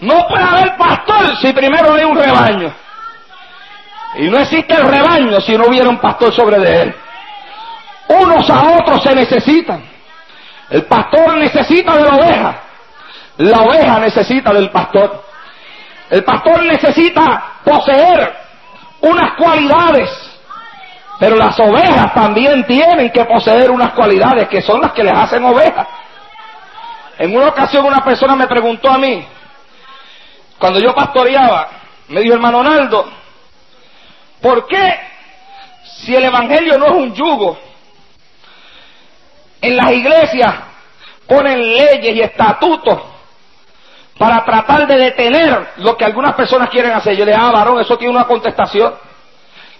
No puede haber pastor si primero hay un rebaño. Y no existe el rebaño si no hubiera un pastor sobre de él. Unos a otros se necesitan. El pastor necesita de la oveja. La oveja necesita del pastor. El pastor necesita poseer unas cualidades. Pero las ovejas también tienen que poseer unas cualidades que son las que les hacen ovejas. En una ocasión una persona me preguntó a mí, cuando yo pastoreaba, me dijo hermano Naldo, ¿por qué si el Evangelio no es un yugo? En las iglesias ponen leyes y estatutos para tratar de detener lo que algunas personas quieren hacer. Yo le dije, ah, varón, eso tiene una contestación.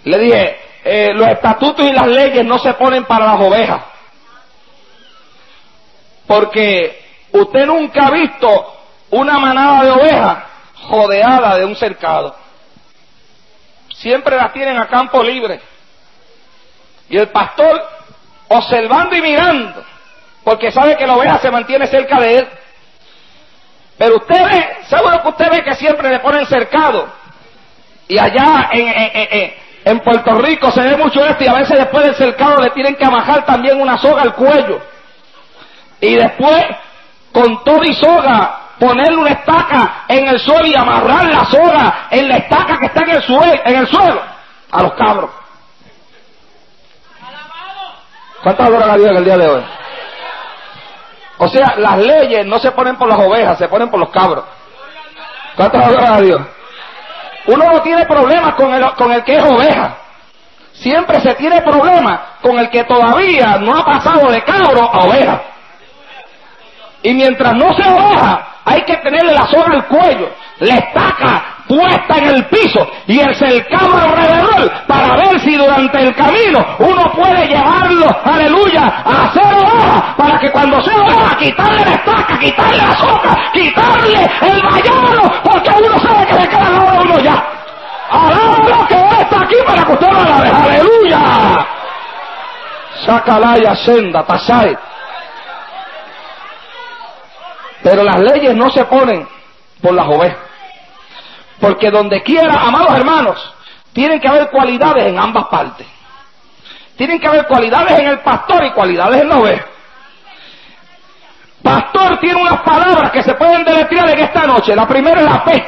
Le dije, eh, los estatutos y las leyes no se ponen para las ovejas. Porque usted nunca ha visto una manada de ovejas jodeada de un cercado. Siempre las tienen a campo libre. Y el pastor observando y mirando, porque sabe que la oveja se mantiene cerca de él. Pero usted ve, seguro que usted ve que siempre le ponen cercado. Y allá en, Puerto Rico se ve mucho esto y a veces después del cercado le tienen que amajar también una soga al cuello. Y después, con todo y soga, ponerle una estaca en el suelo y amarrar la soga en la estaca que está en el suelo, en el suelo a los cabros. ¿Cuántas adoran a Dios en el día de hoy? O sea, las leyes no se ponen por las ovejas, se ponen por los cabros. ¿Cuántas adoran a Dios? Uno no tiene problemas con el, con el que es oveja. Siempre se tiene problemas con el que todavía no ha pasado de cabro a oveja. Y mientras no se oveja, hay que tenerle la soga al cuello, la estaca puesta en el piso y el cercado alrededor para ver si durante el camino uno puede llevarlo, aleluya, a hacer oveja para que cuando sea oveja quitarle la estaca, quitarle la soga, quitarle el vallado, porque uno sabe que le queda la uno ya. Alaba que está aquí para que usted la deje, aleluya. Sacalaya senda, tasai. Pero las leyes no se ponen por las ovejas. Porque donde quiera, amados hermanos, tienen que haber cualidades en ambas partes. Tienen que haber cualidades en el pastor y cualidades en la oveja. Pastor tiene unas palabras que se pueden deletrear en esta noche. La primera es la P.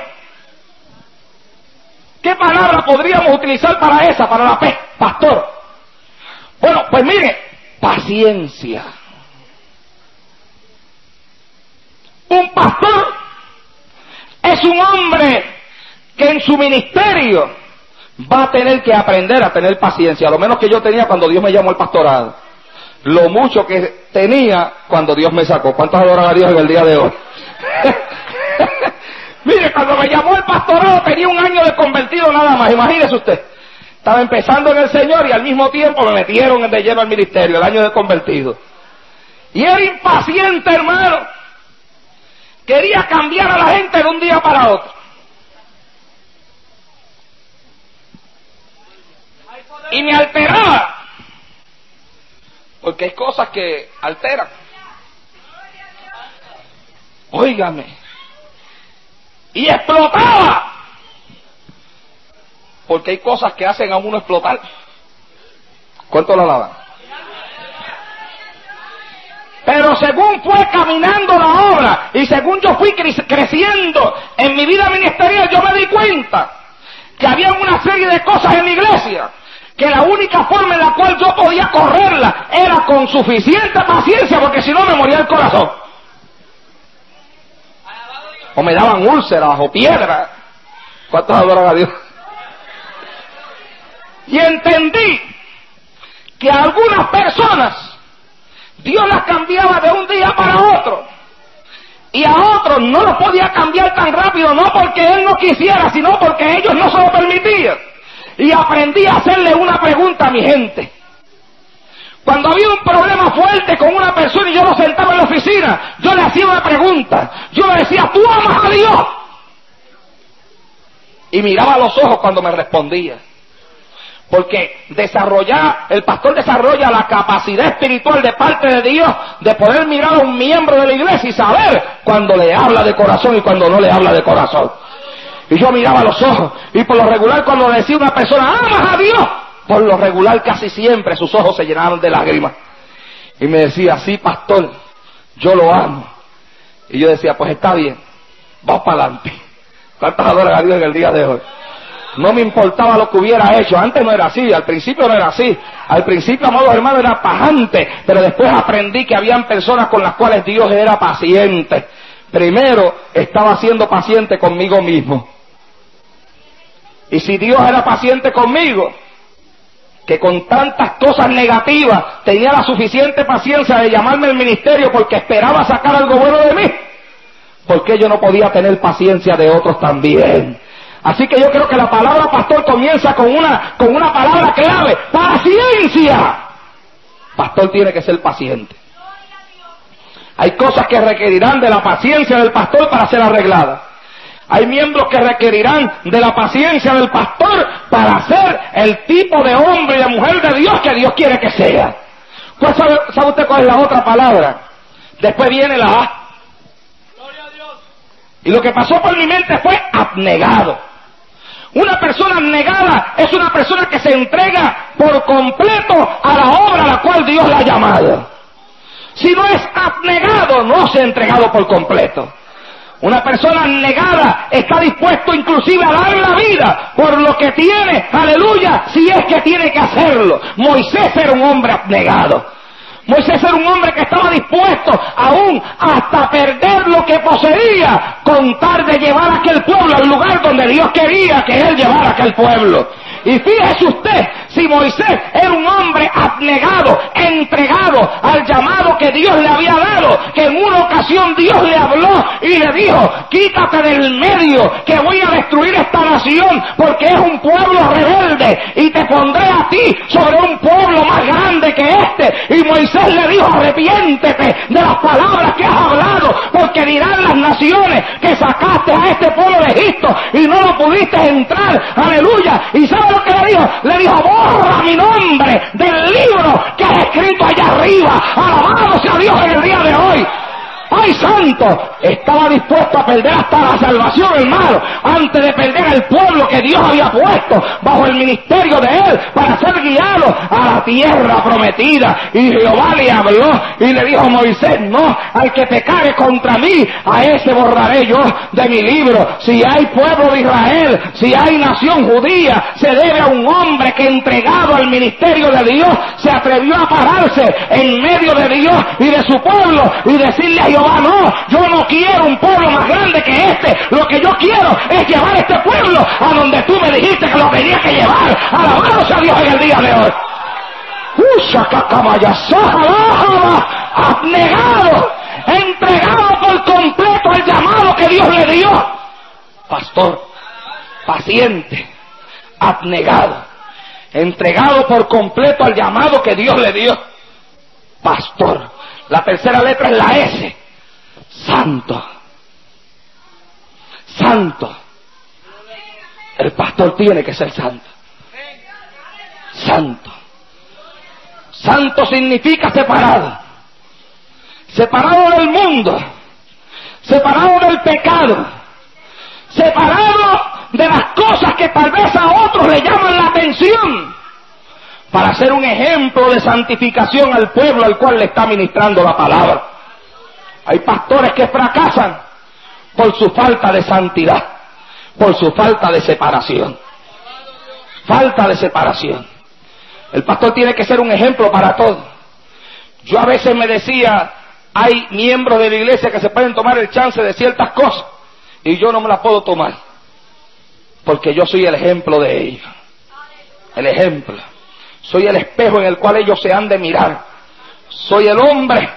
¿Qué palabra podríamos utilizar para esa, para la P? Pastor. Bueno, pues mire, paciencia. Un pastor es un hombre que en su ministerio va a tener que aprender a tener paciencia, lo menos que yo tenía cuando Dios me llamó al pastorado. Lo mucho que tenía cuando Dios me sacó. ¿Cuántos adoran a Dios en el día de hoy? Mire, cuando me llamó el pastorado tenía un año de convertido nada más, imagínese usted. Estaba empezando en el Señor y al mismo tiempo me metieron de lleno al ministerio, el año de convertido. Y era impaciente, hermano. Quería cambiar a la gente de un día para otro. Y me alteraba. Porque hay cosas que alteran. Óigame. Y explotaba. Porque hay cosas que hacen a uno explotar. ¿Cuánto la alaban? Pero según fue caminando la obra y según yo fui creciendo en mi vida ministerial, yo me di cuenta que había una serie de cosas en la iglesia que la única forma en la cual yo podía correrla era con suficiente paciencia porque si no me moría el corazón. O me daban úlceras o piedras. ¿Cuántos adoran a Dios? Y entendí que algunas personas Dios las cambiaba de un día para otro. Y a otros no los podía cambiar tan rápido, no porque Él no quisiera, sino porque ellos no se lo permitían. Y aprendí a hacerle una pregunta a mi gente. Cuando había un problema fuerte con una persona y yo lo sentaba en la oficina, yo le hacía una pregunta. Yo le decía, ¿tú amas a Dios? Y miraba a los ojos cuando me respondía. Porque desarrollar, el pastor desarrolla la capacidad espiritual de parte de Dios de poder mirar a un miembro de la iglesia y saber cuando le habla de corazón y cuando no le habla de corazón. Y yo miraba los ojos y por lo regular cuando decía una persona, amas a Dios, por lo regular casi siempre sus ojos se llenaron de lágrimas. Y me decía, sí, pastor, yo lo amo. Y yo decía, pues está bien, vamos para adelante. ¿Cuántas adoran a Dios en el día de hoy? No me importaba lo que hubiera hecho. Antes no era así, al principio no era así. Al principio, amados hermanos, era pajante, pero después aprendí que habían personas con las cuales Dios era paciente. Primero, estaba siendo paciente conmigo mismo. Y si Dios era paciente conmigo, que con tantas cosas negativas tenía la suficiente paciencia de llamarme al ministerio porque esperaba sacar algo bueno de mí, ¿por qué yo no podía tener paciencia de otros también? Así que yo creo que la palabra pastor comienza con una, con una palabra clave, paciencia. Pastor tiene que ser paciente. Hay cosas que requerirán de la paciencia del pastor para ser arregladas. Hay miembros que requerirán de la paciencia del pastor para ser el tipo de hombre y de mujer de Dios que Dios quiere que sea. ¿Cuál sabe, sabe usted cuál es la otra palabra? Después viene la A. Y lo que pasó por mi mente fue abnegado. Una persona negada es una persona que se entrega por completo a la obra a la cual Dios la ha llamado. Si no es abnegado, no se ha entregado por completo. Una persona negada está dispuesto inclusive a dar la vida por lo que tiene, aleluya, si es que tiene que hacerlo. Moisés era un hombre abnegado. Moisés era un hombre que estaba dispuesto aún hasta perder lo que poseía con tal de llevar a aquel pueblo al lugar donde Dios quería que él llevara a aquel pueblo. Y fíjese usted, si Moisés era un hombre abnegado, entregado al llamado que Dios le había dado, que en una ocasión Dios le habló y le dijo, quítate del medio, que voy a destruir esta nación, porque es un pueblo rebelde, y te pondré a ti sobre un pueblo más grande que este. Y Moisés le dijo, arrepiéntete de las palabras que has hablado, porque dirán las naciones que sacaste a este pueblo de Egipto y no lo pudiste entrar. Aleluya. Y sabes lo que le dijo? Le dijo, borra mi nombre del libro que has escrito allá arriba. Alabado sea Dios en el día de hoy. ¡Ay, santo! Estaba dispuesto a perder hasta la salvación, hermano, antes de perder el pueblo que Dios había puesto bajo el ministerio de él para ser guiado a la tierra prometida. Y Jehová le habló y le dijo a Moisés, no, al que te cae contra mí, a ese borraré yo de mi libro. Si hay pueblo de Israel, si hay nación judía, se debe a un hombre que entregado al ministerio de Dios se atrevió a pararse en medio de Dios y de su pueblo y decirle a Jehová, no, yo no quiero un pueblo más grande que este. Lo que yo quiero es llevar este pueblo a donde tú me dijiste que lo tenía que llevar. Alabado sea Dios en el día de hoy. abnegado, entregado por completo al llamado que Dios le dio. Pastor, paciente, abnegado, entregado por completo al llamado que Dios le dio. Pastor, la tercera letra es la S santo. Santo. El pastor tiene que ser santo. Santo. Santo significa separado. Separado del mundo. Separado del pecado. Separado de las cosas que tal vez a otros le llaman la atención. Para ser un ejemplo de santificación al pueblo al cual le está ministrando la palabra. Hay pastores que fracasan por su falta de santidad, por su falta de separación. Falta de separación. El pastor tiene que ser un ejemplo para todos. Yo a veces me decía, hay miembros de la iglesia que se pueden tomar el chance de ciertas cosas y yo no me las puedo tomar porque yo soy el ejemplo de ellos. El ejemplo. Soy el espejo en el cual ellos se han de mirar. Soy el hombre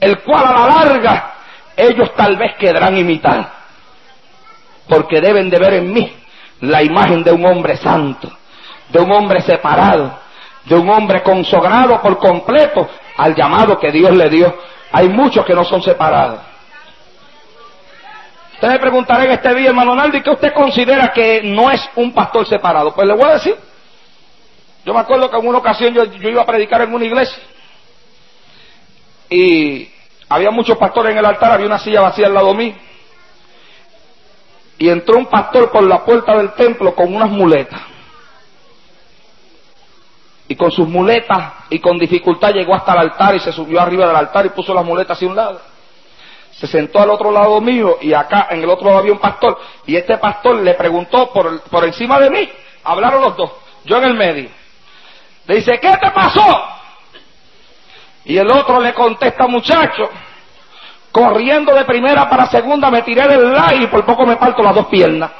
el cual a la larga ellos tal vez quedarán imitar, porque deben de ver en mí la imagen de un hombre santo, de un hombre separado, de un hombre consagrado por completo al llamado que Dios le dio. Hay muchos que no son separados. Usted me preguntará en este día, hermano Naldi, ¿qué usted considera que no es un pastor separado? Pues le voy a decir, Yo me acuerdo que en una ocasión yo iba a predicar en una iglesia y había muchos pastores en el altar, había una silla vacía al lado mío. Y entró un pastor por la puerta del templo con unas muletas. Y con sus muletas y con dificultad llegó hasta el altar y se subió arriba del altar y puso las muletas hacia un lado. Se sentó al otro lado mío y acá en el otro lado había un pastor. Y este pastor le preguntó por, por encima de mí. Hablaron los dos. Yo en el medio. Le dice, ¿qué te pasó? Y el otro le contesta, muchacho, corriendo de primera para segunda me tiré del lado y por poco me parto las dos piernas.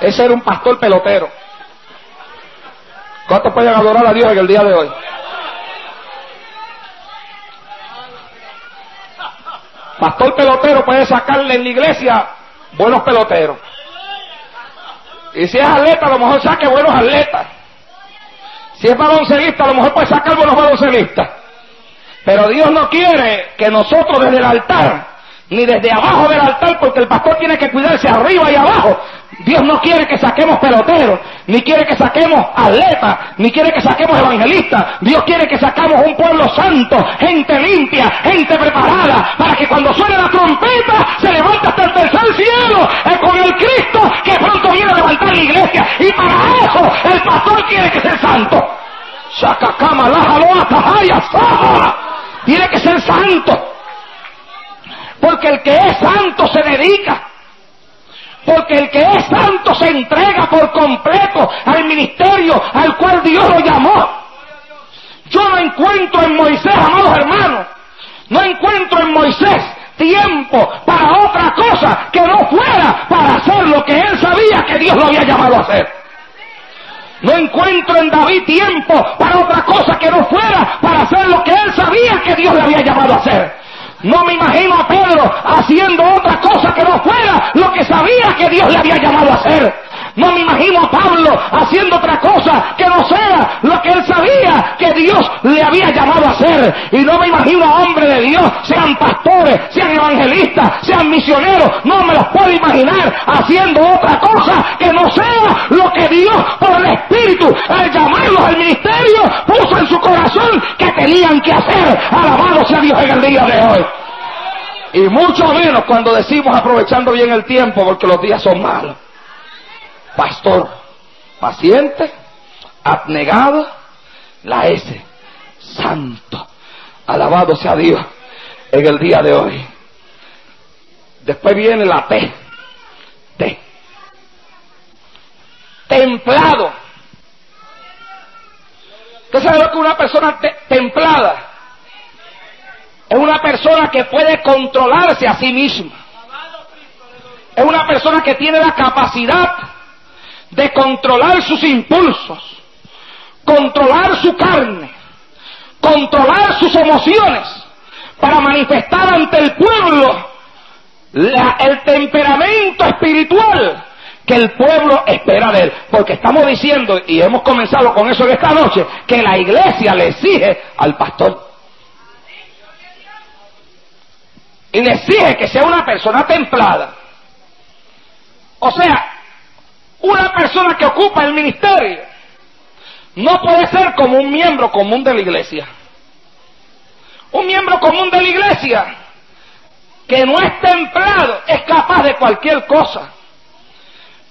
Ese era un pastor pelotero. ¿Cuántos pueden adorar a Dios en el día de hoy? Pastor pelotero puede sacarle en la iglesia buenos peloteros. Y si es atleta, a lo mejor saque buenos atletas. Si es baloncelista, a lo mejor puede sacar buenos baloncelistas. Pero Dios no quiere que nosotros desde el altar, ni desde abajo del altar, porque el pastor tiene que cuidarse arriba y abajo. Dios no quiere que saquemos peloteros, ni quiere que saquemos atletas, ni quiere que saquemos evangelistas. Dios quiere que saquemos un pueblo santo, gente limpia, gente preparada, para que cuando suene la trompeta se levante hasta el tercer cielo eh, con el Cristo que pronto viene a levantar la iglesia. Y para eso el pastor tiene que ser santo. Tiene que ser santo. Porque el que es santo se dedica. Porque el que es santo se entrega por completo al ministerio al cual Dios lo llamó. Yo no encuentro en Moisés, amados hermanos, no encuentro en Moisés tiempo para otra cosa que no fuera para hacer lo que él sabía que Dios lo había llamado a hacer. No encuentro en David tiempo para otra cosa que no fuera para hacer lo que él sabía que Dios le había llamado a hacer. No me imagino a Pedro haciendo otra cosa que no fuera lo que sabía que Dios le había llamado a hacer. No me imagino a Pablo haciendo otra cosa que no sea lo que él sabía que Dios le había llamado a hacer. Y no me imagino a hombres de Dios, sean pastores, sean evangelistas, sean misioneros. No me los puedo imaginar haciendo otra cosa que no sea lo que Dios por el Espíritu al llamarlos al ministerio puso en su corazón que tenían que hacer. Alabado sea Dios en el día de hoy. Y mucho menos cuando decimos aprovechando bien el tiempo porque los días son malos pastor paciente, abnegado, la S, santo. Alabado sea Dios en el día de hoy. Después viene la T, T. Templado. ¿Usted sabe lo que una persona templada? Es una persona que puede controlarse a sí misma. Es una persona que tiene la capacidad de controlar sus impulsos, controlar su carne, controlar sus emociones, para manifestar ante el pueblo el temperamento espiritual que el pueblo espera de él. Porque estamos diciendo, y hemos comenzado con eso en esta noche, que la iglesia le exige al pastor. Y le exige que sea una persona templada. O sea, una persona que ocupa el ministerio no puede ser como un miembro común de la iglesia. Un miembro común de la iglesia que no es templado es capaz de cualquier cosa.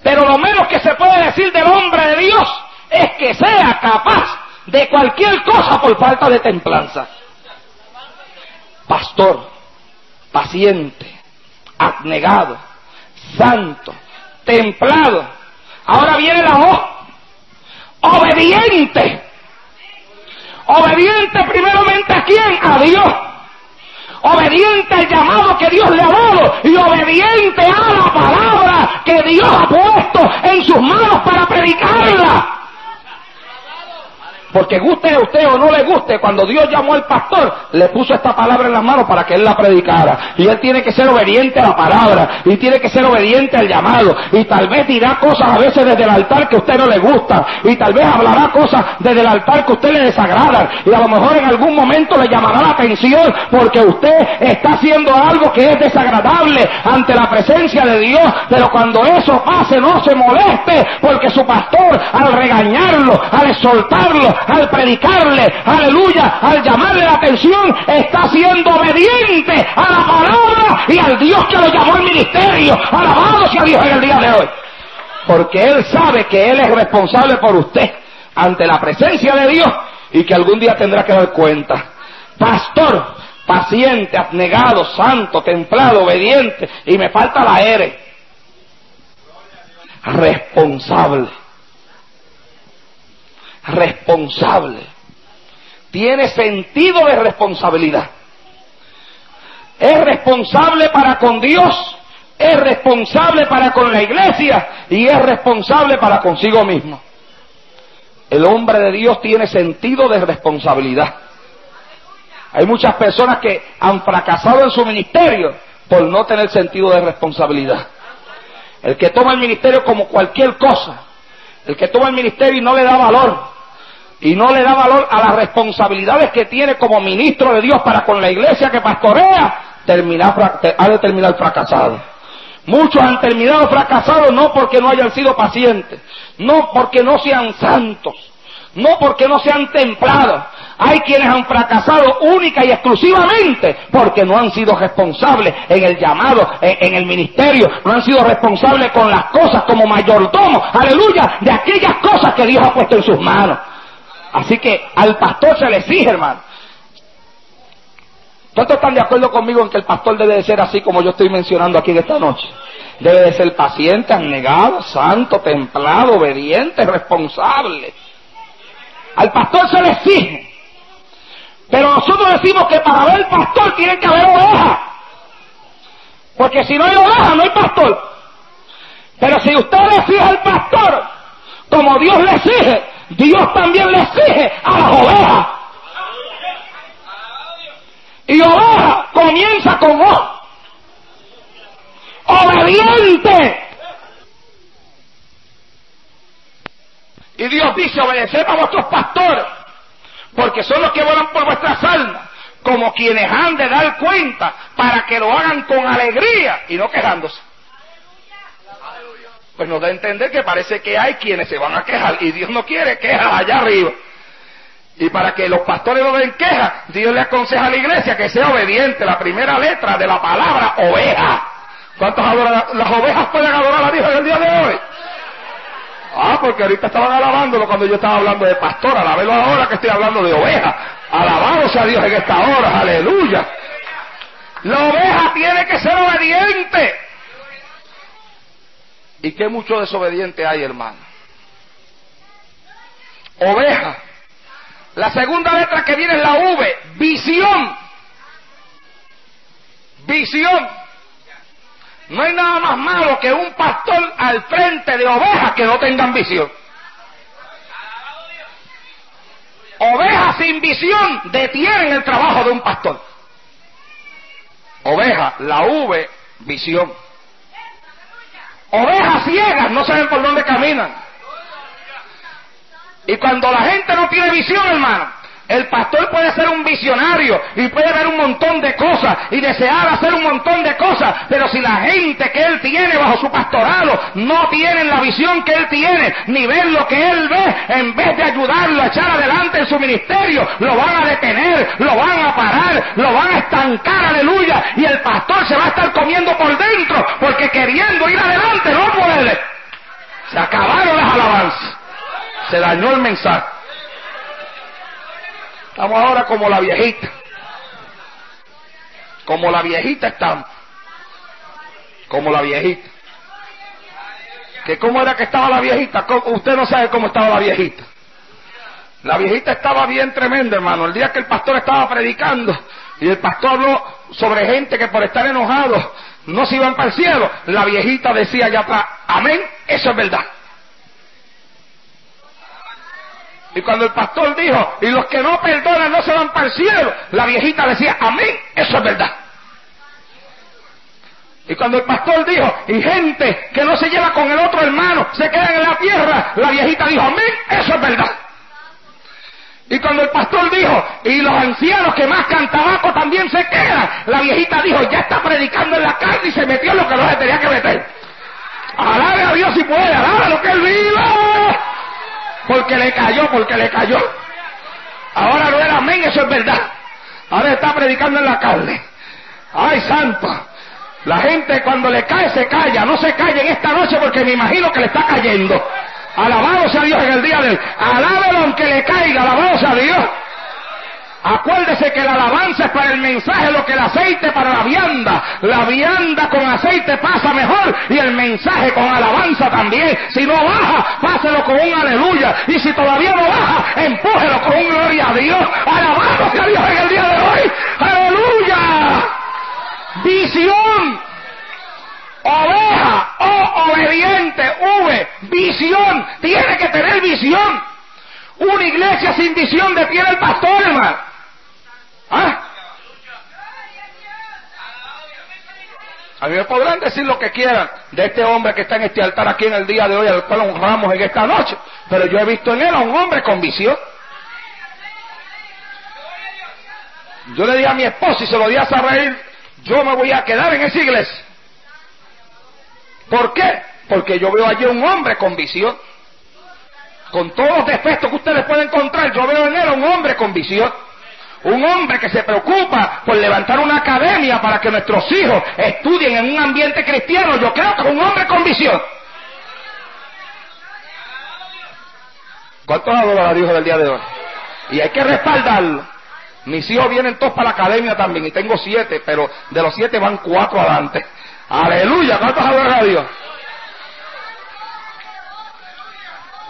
Pero lo menos que se puede decir del hombre de Dios es que sea capaz de cualquier cosa por falta de templanza. Pastor, paciente, abnegado, santo, templado Ahora viene la voz. Obediente. Obediente primeramente a quién? A Dios. Obediente al llamado que Dios le ha dado y obediente a la palabra que Dios ha puesto en sus manos para predicarla. Porque guste a usted o no le guste, cuando Dios llamó al pastor, le puso esta palabra en las manos para que él la predicara. Y él tiene que ser obediente a la palabra, y tiene que ser obediente al llamado. Y tal vez dirá cosas a veces desde el altar que a usted no le gusta. Y tal vez hablará cosas desde el altar que a usted le desagradan. Y a lo mejor en algún momento le llamará la atención porque usted está haciendo algo que es desagradable ante la presencia de Dios. Pero cuando eso pase, no se moleste, porque su pastor, al regañarlo, al exhortarlo, al predicarle, aleluya, al llamarle la atención, está siendo obediente a la palabra y al Dios que lo llamó al ministerio. Alabado sea Dios en el día de hoy. Porque Él sabe que Él es responsable por usted ante la presencia de Dios y que algún día tendrá que dar cuenta. Pastor, paciente, abnegado, santo, templado, obediente, y me falta la R. Responsable responsable. Tiene sentido de responsabilidad. Es responsable para con Dios, es responsable para con la iglesia y es responsable para consigo mismo. El hombre de Dios tiene sentido de responsabilidad. Hay muchas personas que han fracasado en su ministerio por no tener sentido de responsabilidad. El que toma el ministerio como cualquier cosa, el que toma el ministerio y no le da valor, y no le da valor a las responsabilidades que tiene como ministro de Dios para con la iglesia que pastorea, terminar, ha de terminar fracasado. Muchos han terminado fracasados no porque no hayan sido pacientes, no porque no sean santos, no porque no sean templados. Hay quienes han fracasado única y exclusivamente porque no han sido responsables en el llamado, en, en, el ministerio, no han sido responsables con las cosas como mayordomo, aleluya, de aquellas cosas que Dios ha puesto en sus manos. Así que al pastor se le exige, hermano. ¿Cuántos están de acuerdo conmigo en que el pastor debe de ser así como yo estoy mencionando aquí en esta noche? Debe de ser paciente, abnegado, santo, templado, obediente, responsable. Al pastor se le exige. Pero nosotros decimos que para ver pastor tiene que haber oveja. Porque si no hay oveja, no hay pastor. Pero si usted le exige al pastor, como Dios le exige, Dios también le exige a las ovejas. Y oveja comienza con O. Obediente. Y Dios dice, obedecer a vuestros pastores, porque son los que vuelan por vuestras almas, como quienes han de dar cuenta, para que lo hagan con alegría y no quejándose pues nos da a entender que parece que hay quienes se van a quejar y Dios no quiere quejas allá arriba. Y para que los pastores no den quejas, Dios le aconseja a la iglesia que sea obediente. La primera letra de la palabra oveja. ¿Cuántas adoran? las ovejas pueden adorar a Dios en el día de hoy? Ah, porque ahorita estaban alabándolo cuando yo estaba hablando de pastor. Alabelo ahora que estoy hablando de oveja. Alabado sea Dios en esta hora. Aleluya. La oveja tiene que ser obediente. ¿Y qué mucho desobediente hay, hermano? Oveja. La segunda letra que viene es la V, visión. Visión. No hay nada más malo que un pastor al frente de ovejas que no tengan visión. Ovejas sin visión detienen el trabajo de un pastor. Oveja, la V, visión. Ovejas ciegas no saben por dónde caminan. Y cuando la gente no tiene visión, hermano, el pastor puede ser un visionario y puede ver un montón de cosas y desear hacer un montón de cosas, pero si la gente que él tiene bajo su pastorado no tienen la visión que él tiene, ni ven lo que él ve, en vez de ayudarlo a echar adelante en su ministerio, lo van a detener, lo van a parar, lo van a estancar, aleluya, y el pastor se va a estar comiendo por dentro, porque queriendo ir adelante no puede. Se acabaron las alabanzas, se dañó el mensaje. Estamos ahora como la viejita. Como la viejita estamos. Como la viejita. ¿Que cómo era que estaba la viejita? Usted no sabe cómo estaba la viejita. La viejita estaba bien tremenda, hermano. El día que el pastor estaba predicando y el pastor habló sobre gente que por estar enojados no se iban para el cielo, la viejita decía ya atrás, amén, eso es verdad. Y cuando el pastor dijo, y los que no perdonan no se van para el cielo, la viejita decía, amén, eso es verdad. Y cuando el pastor dijo, y gente que no se lleva con el otro hermano, se quedan en la tierra, la viejita dijo, amén, eso es verdad. Y cuando el pastor dijo, y los ancianos que más tabaco también se quedan, la viejita dijo, ya está predicando en la carne y se metió en lo que no se tenía que meter. Alabe a Dios si puede, alabe lo que él viva. Porque le cayó, porque le cayó. Ahora no era amén, eso es verdad. Ahora está predicando en la carne. Ay, santo. La gente cuando le cae se calla, no se calla en esta noche porque me imagino que le está cayendo. Alabado sea Dios en el día de hoy. Alábelo aunque le caiga, alabado sea Dios. Acuérdese que la alabanza es para el mensaje lo que el aceite para la vianda. La vianda con aceite pasa mejor y el mensaje con alabanza también. Si no baja, páselo con un aleluya. Y si todavía no baja, empújelo con un gloria a Dios. Alabado sea Dios en el día de hoy. Aleluya. Visión. Oveja o obediente, V, visión. Tiene que tener visión. Una iglesia sin visión detiene el pastor, hermano. ¿Ah? A mí me podrán decir lo que quieran de este hombre que está en este altar aquí en el día de hoy, al cual honramos en esta noche. Pero yo he visto en él a un hombre con visión. Yo le dije a mi esposa y se lo di a reír, yo me voy a quedar en esa iglesia. ¿Por qué? Porque yo veo allí un hombre con visión. Con todos los defectos que ustedes pueden encontrar, yo veo en él un hombre con visión. Un hombre que se preocupa por levantar una academia para que nuestros hijos estudien en un ambiente cristiano. Yo creo que es un hombre con visión. ¿Cuántos adoran a Dios del día de hoy? Y hay que respaldarlo. Mis hijos vienen todos para la academia también, y tengo siete, pero de los siete van cuatro adelante. Aleluya, ¿cuántos adoran a Dios?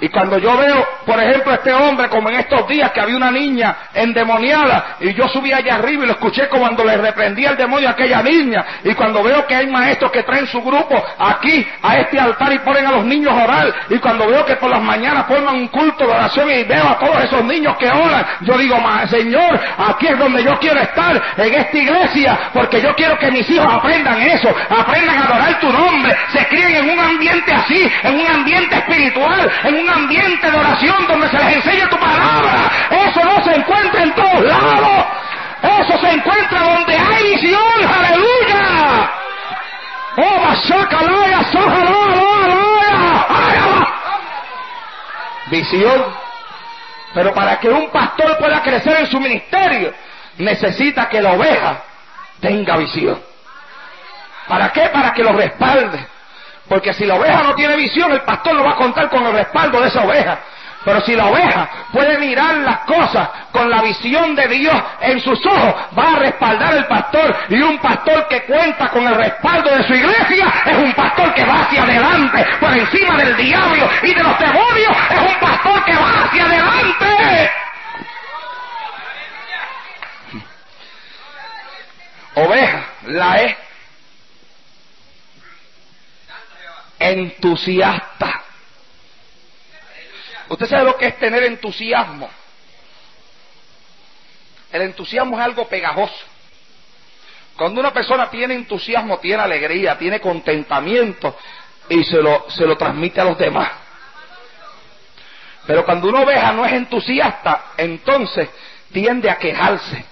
Y cuando yo veo, por ejemplo, este hombre, como en estos días que había una niña endemoniada, y yo subí allá arriba y lo escuché cuando le reprendía el demonio a aquella niña, y cuando veo que hay maestros que traen su grupo aquí, a este altar y ponen a los niños a orar, y cuando veo que por las mañanas forman un culto de oración y veo a todos esos niños que oran, yo digo, Señor, aquí es donde yo quiero estar, en esta iglesia, porque yo quiero que mis hijos aprendan eso, aprendan a adorar tu nombre, se críen en un ambiente así, en un ambiente espiritual, en un ambiente de oración donde se les enseña tu palabra. Eso no se encuentra en todos lados. Eso se encuentra donde hay visión. Aleluya. Oh, Visión. Pero para que un pastor pueda crecer en su ministerio, necesita que la oveja tenga visión. ¿Para qué? Para que lo respalde. Porque si la oveja no tiene visión, el pastor no va a contar con el respaldo de esa oveja. Pero si la oveja puede mirar las cosas con la visión de Dios en sus ojos, va a respaldar el pastor. Y un pastor que cuenta con el respaldo de su iglesia es un pastor que va hacia adelante, por encima del diablo y de los demonios. Es un pastor que va hacia adelante. Oveja, la es entusiasta. ¿Usted sabe lo que es tener entusiasmo? El entusiasmo es algo pegajoso. Cuando una persona tiene entusiasmo, tiene alegría, tiene contentamiento y se lo, se lo transmite a los demás. Pero cuando una oveja no es entusiasta, entonces tiende a quejarse.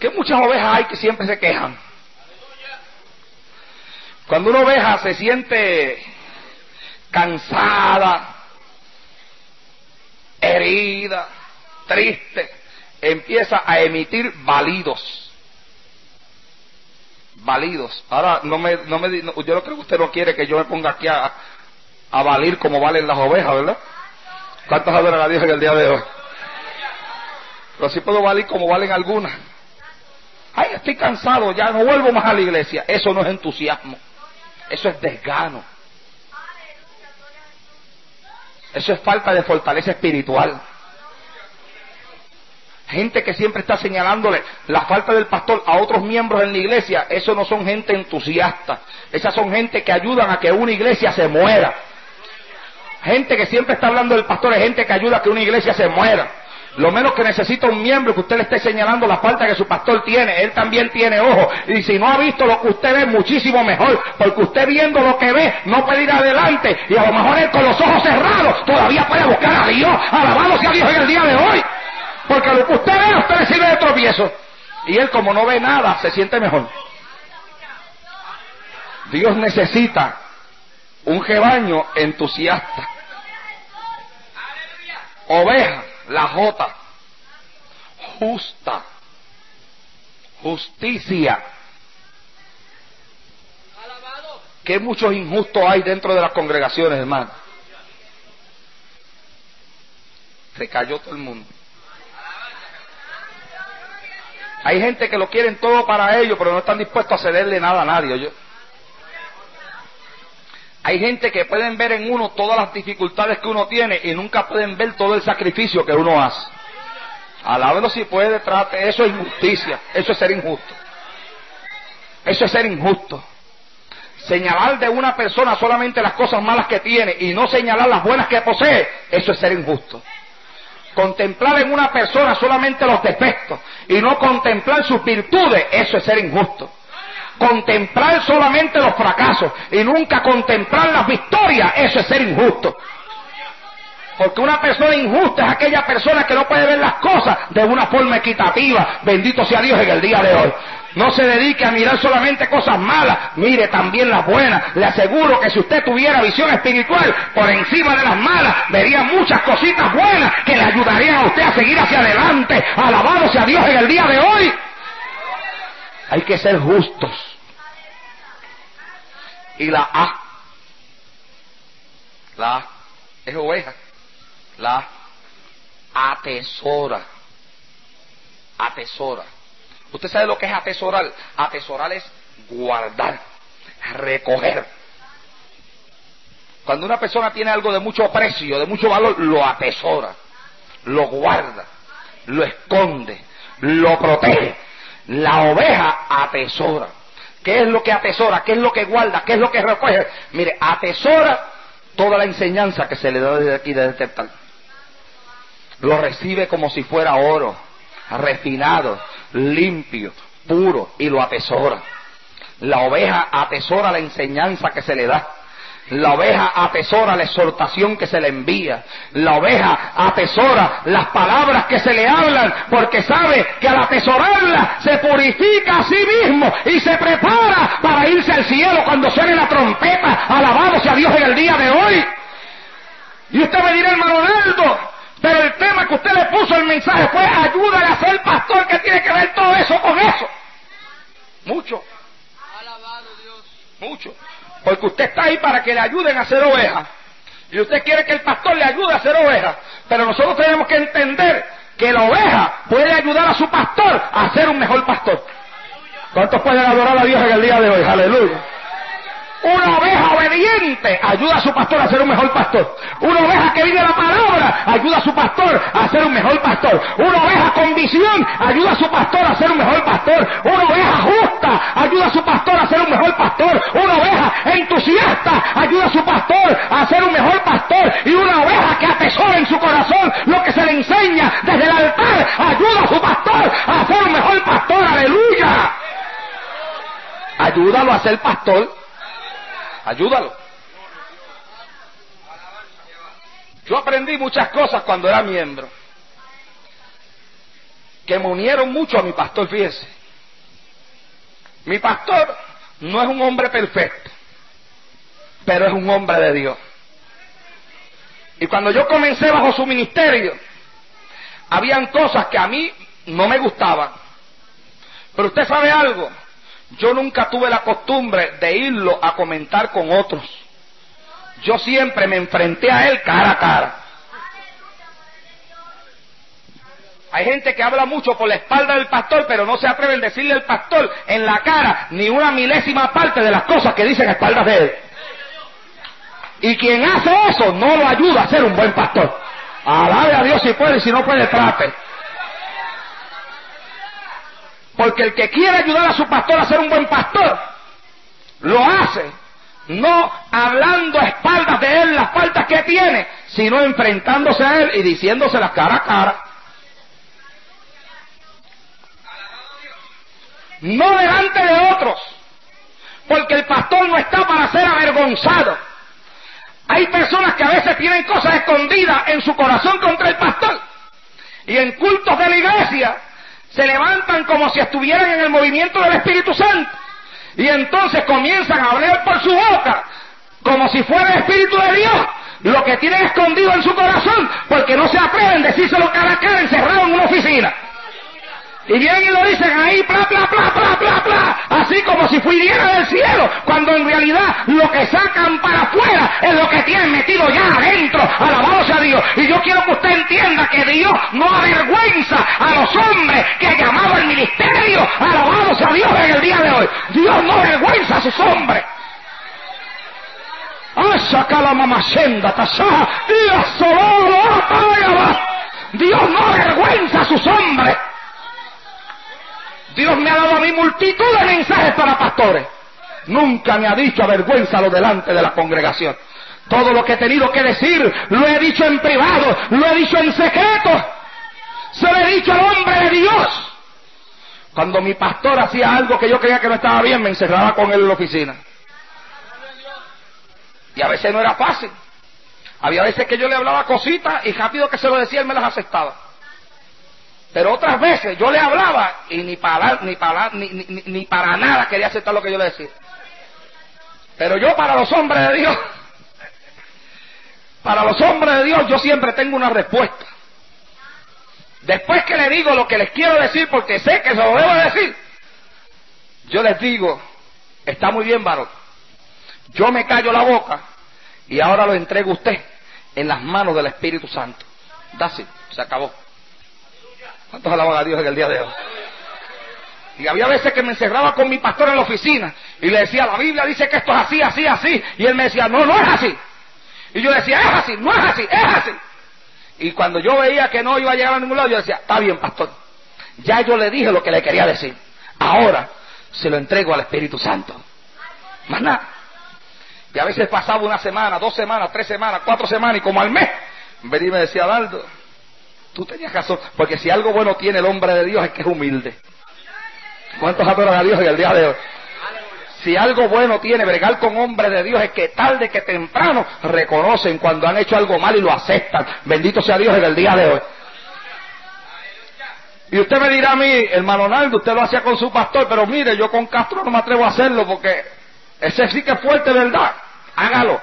Que muchas ovejas hay que siempre se quejan. Cuando una oveja se siente cansada, herida, triste, empieza a emitir balidos. Balidos. Ahora, no me, no me, yo no creo que usted no quiere que yo me ponga aquí a, a valir como valen las ovejas, ¿verdad? ¿Cuántos adoran a Dios en el día de hoy? Pero sí puedo valer como valen algunas. Ay, estoy cansado, ya no vuelvo más a la iglesia. Eso no es entusiasmo. Eso es desgano. Eso es falta de fortaleza espiritual. Gente que siempre está señalándole la falta del pastor a otros miembros en la iglesia, eso no son gente entusiasta. Esas son gente que ayudan a que una iglesia se muera. Gente que siempre está hablando del pastor es gente que ayuda a que una iglesia se muera. Lo menos que necesita un miembro que usted le esté señalando la falta que su pastor tiene. Él también tiene ojos. Y si no ha visto lo que usted ve, muchísimo mejor. Porque usted viendo lo que ve, no puede ir adelante. Y a lo mejor él con los ojos cerrados todavía puede buscar a Dios. Alabado sea Dios en el día de hoy. Porque lo que usted ve, usted le sirve de tropiezo. Y él como no ve nada, se siente mejor. Dios necesita un rebaño entusiasta. Oveja la J, justa, justicia. Que muchos injustos hay dentro de las congregaciones, hermano. Se cayó todo el mundo. Hay gente que lo quieren todo para ellos, pero no están dispuestos a cederle nada a nadie. Hay gente que pueden ver en uno todas las dificultades que uno tiene y nunca pueden ver todo el sacrificio que uno hace. Alábelo si puede, trate. Eso es injusticia. Eso es ser injusto. Eso es ser injusto. Señalar de una persona solamente las cosas malas que tiene y no señalar las buenas que posee, eso es ser injusto. Contemplar en una persona solamente los defectos y no contemplar sus virtudes, eso es ser injusto contemplar solamente los fracasos y nunca contemplar las victorias, eso es ser injusto. Porque una persona injusta es aquella persona que no puede ver las cosas de una forma equitativa. Bendito sea Dios en el día de hoy. No se dedique a mirar solamente cosas malas, mire también las buenas. Le aseguro que si usted tuviera visión espiritual por encima de las malas, vería muchas cositas buenas que le ayudarían a usted a seguir hacia adelante. Alabado sea Dios en el día de hoy. Hay que ser justos. Y la A, la A es oveja, la A atesora, atesora. ¿Usted sabe lo que es atesorar? Atesorar es guardar, recoger. Cuando una persona tiene algo de mucho precio, de mucho valor, lo atesora, lo guarda, lo esconde, lo protege. La oveja atesora. ¿Qué es lo que atesora? ¿Qué es lo que guarda? ¿Qué es lo que recoge? Mire, atesora toda la enseñanza que se le da desde aquí, desde este tal. Lo recibe como si fuera oro, refinado, limpio, puro, y lo atesora. La oveja atesora la enseñanza que se le da. La oveja atesora la exhortación que se le envía. La oveja atesora las palabras que se le hablan porque sabe que al atesorarla se purifica a sí mismo y se prepara para irse al cielo cuando suene la trompeta. Alabado sea Dios en el día de hoy. Y usted me dirá, hermano pero el tema que usted le puso el mensaje fue ayúdale a ser pastor que tiene que ver todo eso con eso. Mucho. Alabado Dios. Mucho. Porque usted está ahí para que le ayuden a ser oveja. Y usted quiere que el pastor le ayude a ser oveja. Pero nosotros tenemos que entender que la oveja puede ayudar a su pastor a ser un mejor pastor. ¿Cuántos pueden adorar a Dios en el día de hoy? Aleluya. Una oveja obediente ayuda a su pastor a ser un mejor pastor. Una oveja que vive la palabra ayuda a su pastor a ser un mejor pastor. Una oveja con visión ayuda a su pastor a ser un mejor pastor. Una oveja justa ayuda a su pastor a ser un mejor pastor. Una oveja entusiasta ayuda a su pastor a ser un mejor pastor. Y una oveja que atesora en su corazón lo que se le enseña desde el altar ayuda a su pastor a ser un mejor pastor. Aleluya. Ayúdalo a ser pastor Ayúdalo. Yo aprendí muchas cosas cuando era miembro que me unieron mucho a mi pastor, fíjese. Mi pastor no es un hombre perfecto, pero es un hombre de Dios. Y cuando yo comencé bajo su ministerio, habían cosas que a mí no me gustaban. Pero usted sabe algo, yo nunca tuve la costumbre de irlo a comentar con otros. Yo siempre me enfrenté a él cara a cara. Hay gente que habla mucho por la espalda del pastor, pero no se atreven a decirle al pastor en la cara ni una milésima parte de las cosas que dicen a espaldas de él. Y quien hace eso no lo ayuda a ser un buen pastor. Alabe a Dios si puede, si no puede, trate. Porque el que quiere ayudar a su pastor a ser un buen pastor, lo hace no hablando a espaldas de él las faltas que tiene, sino enfrentándose a él y diciéndoselas cara a cara. No delante de otros, porque el pastor no está para ser avergonzado. Hay personas que a veces tienen cosas escondidas en su corazón contra el pastor. Y en cultos de la iglesia se levantan como si estuvieran en el movimiento del Espíritu Santo. Y entonces comienzan a hablar por su boca como si fuera el Espíritu de Dios lo que tienen escondido en su corazón porque no se atreven a decírselo cara a cara encerrado en una oficina. Y vienen y lo dicen ahí, bla, bla, bla, bla, bla, bla, si fuera del cielo, cuando en realidad lo que sacan para afuera es lo que tienen metido ya adentro, alabado sea Dios. Y yo quiero que usted entienda que Dios no avergüenza a los hombres que ha llamado al ministerio, alabado sea Dios en el día de hoy. Dios no avergüenza a sus hombres. Dios no avergüenza a sus hombres. Dios me ha dado a mí multitud de mensajes para pastores. Nunca me ha dicho avergüenzalo delante de la congregación. Todo lo que he tenido que decir lo he dicho en privado, lo he dicho en secreto. Se lo he dicho al hombre de Dios. Cuando mi pastor hacía algo que yo creía que no estaba bien, me encerraba con él en la oficina. Y a veces no era fácil. Había veces que yo le hablaba cositas y rápido que se lo decía él me las aceptaba. Pero otras veces yo le hablaba y ni para, ni para, ni, ni, para nada quería aceptar lo que yo le decía. Pero yo para los hombres de Dios, para los hombres de Dios yo siempre tengo una respuesta. Después que le digo lo que les quiero decir, porque sé que se lo debo decir, yo les digo, está muy bien, varón. Yo me callo la boca y ahora lo entrego a usted en las manos del Espíritu Santo. That's se acabó. ¿Cuántos alaban a Dios en el día de hoy? Y había veces que me encerraba con mi pastor en la oficina y le decía, la Biblia dice que esto es así, así, así. Y él me decía, no, no es así. Y yo decía, es así, no es así, es así. Y cuando yo veía que no iba a llegar a ningún lado, yo decía, está bien, pastor. Ya yo le dije lo que le quería decir. Ahora se lo entrego al Espíritu Santo. Más nada. Y a veces pasaba una semana, dos semanas, tres semanas, cuatro semanas y como al mes, venía y me decía, Aldo, Tú tenías razón, porque si algo bueno tiene el hombre de Dios es que es humilde. ¿Cuántos adoran a Dios en el día de hoy? Si algo bueno tiene bregar con hombres de Dios es que tarde que temprano reconocen cuando han hecho algo mal y lo aceptan. Bendito sea Dios en el día de hoy. Y usted me dirá a mí, hermano Naldo, usted lo hacía con su pastor, pero mire, yo con Castro no me atrevo a hacerlo porque ese sí que es fuerte, ¿verdad? Hágalo.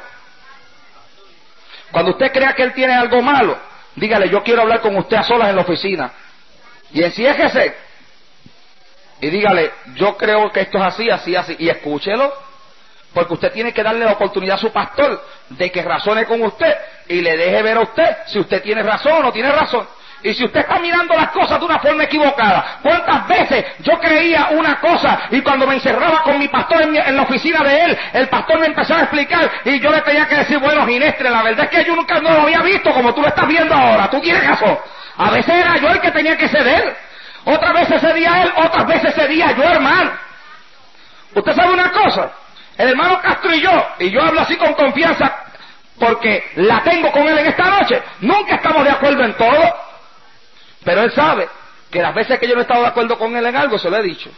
Cuando usted crea que él tiene algo malo, Dígale, yo quiero hablar con usted a solas en la oficina. Y enciéjese. Y dígale, yo creo que esto es así, así, así. Y escúchelo. Porque usted tiene que darle la oportunidad a su pastor de que razone con usted y le deje ver a usted si usted tiene razón o no tiene razón. Y si usted está mirando las cosas de una forma equivocada, ¿cuántas veces yo creía una cosa y cuando me encerraba con mi pastor en, la oficina de él, el pastor me empezaba a explicar y yo le tenía que decir, bueno, Ginestre, la verdad es que yo nunca no lo había visto como tú lo estás viendo ahora, tú tienes razón. A veces era yo el que tenía que ceder, otras veces cedía él, otras veces cedía yo, hermano. Usted sabe una cosa, el hermano Castro y yo, y yo hablo así con confianza porque la tengo con él en esta noche, nunca estamos de acuerdo en todo. Pero él sabe que las veces que yo no he estado de acuerdo con él en algo, se lo he dicho.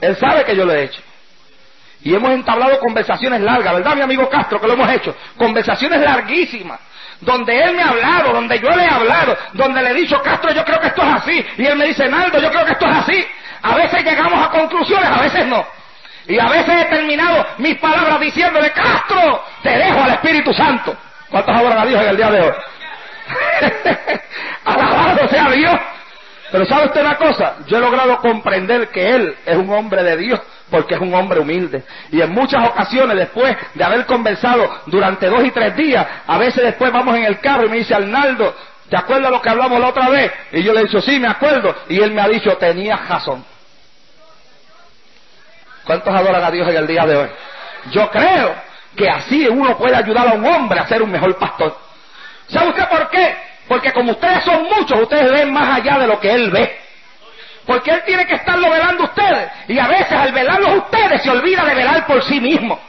Él sabe que yo lo he hecho. Y hemos entablado conversaciones largas, ¿verdad, mi amigo Castro, que lo hemos hecho? Conversaciones larguísimas, donde él me ha hablado, donde yo le he hablado, donde le he dicho, Castro, yo creo que esto es así. Y él me dice, Naldo, yo creo que esto es así. A veces llegamos a conclusiones, a veces no. Y a veces he terminado mis palabras diciéndole, Castro, te dejo al Espíritu Santo. ¿Cuántos adoran a Dios en el día de hoy? Alabado sea Dios. Pero ¿sabe usted una cosa? Yo he logrado comprender que Él es un hombre de Dios porque es un hombre humilde. Y en muchas ocasiones, después de haber conversado durante dos y tres días, a veces después vamos en el carro y me dice, Arnaldo, ¿te acuerdas lo que hablamos la otra vez? Y yo le he dicho, sí, me acuerdo. Y él me ha dicho, tenía razón. ¿Cuántos adoran a Dios en el día de hoy? Yo creo que así uno puede ayudar a un hombre a ser un mejor pastor. ¿Sabe usted por qué? Porque como ustedes son muchos, ustedes ven más allá de lo que él ve. Porque Él tiene que estarlo velando ustedes. Y a veces al velarlos ustedes se olvida de velar por sí mismo.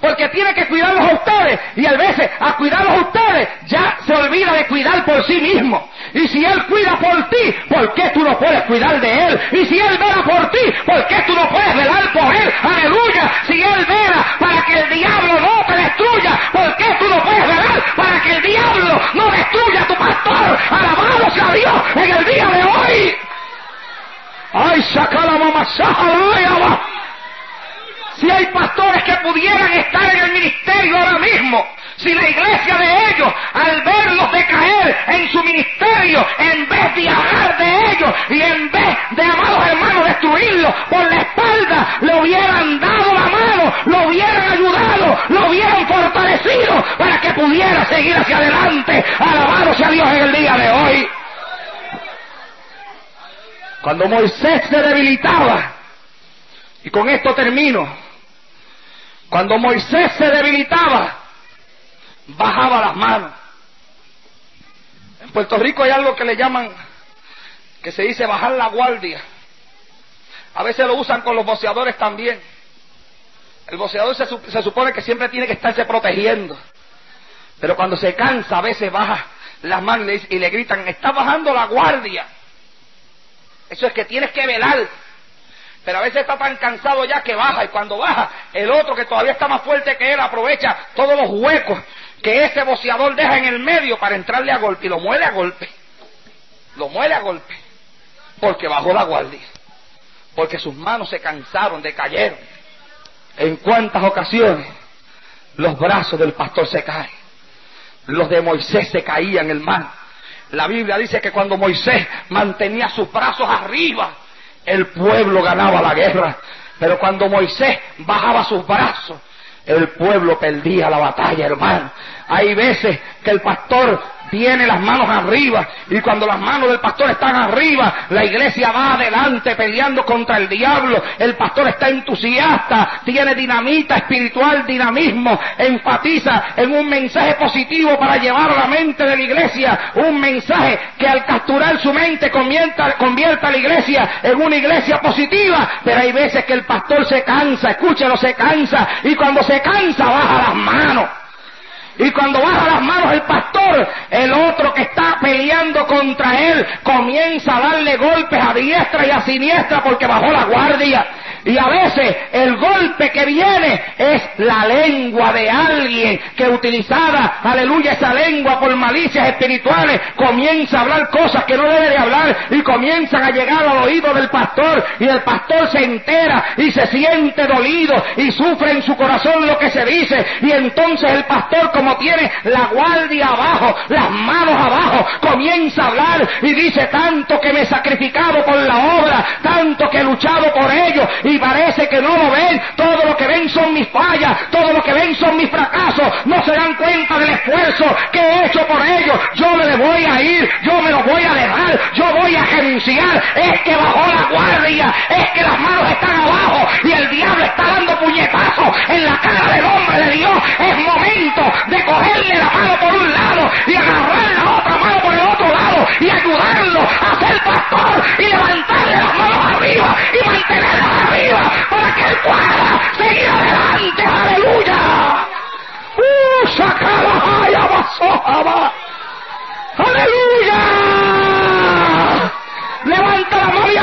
Porque tiene que cuidarlos a ustedes. Y a veces a cuidarlos a ustedes ya se olvida de cuidar por sí mismo. Y si Él cuida por ti, ¿por qué tú no puedes cuidar de Él? Y si Él vela por ti, ¿por qué tú no puedes velar por Él? Aleluya. Si Él vela para que el diablo no te destruya, ¿por qué tú no puedes velar para que el diablo no destruya a tu pastor? Alabado sea Dios en el día de hoy. Ay, saca la mamá, si hay pastores que pudieran estar en el ministerio ahora mismo, si la iglesia de ellos, al verlos decaer en su ministerio, en vez de hablar de ellos y en vez de, amados hermanos, destruirlos por la espalda, le hubieran dado la mano, lo hubieran ayudado, lo hubieran fortalecido para que pudiera seguir hacia adelante. Alabado sea Dios en el día de hoy. Cuando Moisés se debilitaba, y con esto termino, cuando Moisés se debilitaba, bajaba las manos. En Puerto Rico hay algo que le llaman, que se dice bajar la guardia. A veces lo usan con los boceadores también. El boceador se, supone que siempre tiene que estarse protegiendo. Pero cuando se cansa, a veces baja las manos y le gritan, está bajando la guardia. Eso es que tienes que velar pero a veces está tan cansado ya que baja y cuando baja, el otro que todavía está más fuerte que él aprovecha todos los huecos que ese boceador deja en el medio para entrarle a golpe y lo muele a golpe. Lo muele a golpe. Porque bajó la guardia. Porque sus manos se cansaron, decayeron. En cuántas ocasiones los brazos del pastor se caen. Los de Moisés se caían mar. La Biblia dice que cuando Moisés mantenía sus brazos arriba, el pueblo ganaba la guerra. Pero cuando Moisés bajaba sus brazos, el pueblo perdía la batalla, hermano. Hay veces que el pastor tiene las manos arriba y cuando las manos del pastor están arriba, la iglesia va adelante peleando contra el diablo. El pastor está entusiasta, tiene dinamita espiritual, dinamismo, enfatiza en un mensaje positivo para llevar a la mente de la iglesia, un mensaje que al capturar su mente convierta, a la iglesia en una iglesia positiva. Pero hay veces que el pastor se cansa, escúchelo, se cansa y cuando se cansa baja las manos. Y cuando baja las manos el pastor, el otro que está peleando contra él comienza a darle golpes a diestra y a siniestra porque bajó la guardia. Y a veces el golpe que viene es la lengua de alguien que utilizada, aleluya, esa lengua por malicias espirituales, comienza a hablar cosas que no debe de hablar y comienzan a llegar al oído del pastor y el pastor se entera y se siente dolido y sufre en su corazón lo que se dice y entonces el pastor como tiene la guardia abajo, las manos abajo, comienza a hablar y dice tanto que me he sacrificado por la obra, tanto que he luchado por ello y parece que no lo ven. Todo lo que ven son mis fallas, todo lo que ven son mis fracasos. No se dan cuenta del esfuerzo que he hecho por ellos. Yo me le voy a ir, yo me lo voy a dejar, yo voy a renunciar. Es que bajó la guardia, es que las manos están abajo y el diablo está dando puñetazos en la cara del hombre de Dios. Es momento de cogerle la mano por un lado y agarrar la otra mano por el otro lado y ayudarlo a ser pastor y levantarle las manos arriba y mantenerlas arriba para que él pueda seguir adelante. Aleluya. ¡Uh, sacala, basojaba! ¡Aleluya! ¡Levanta la mano y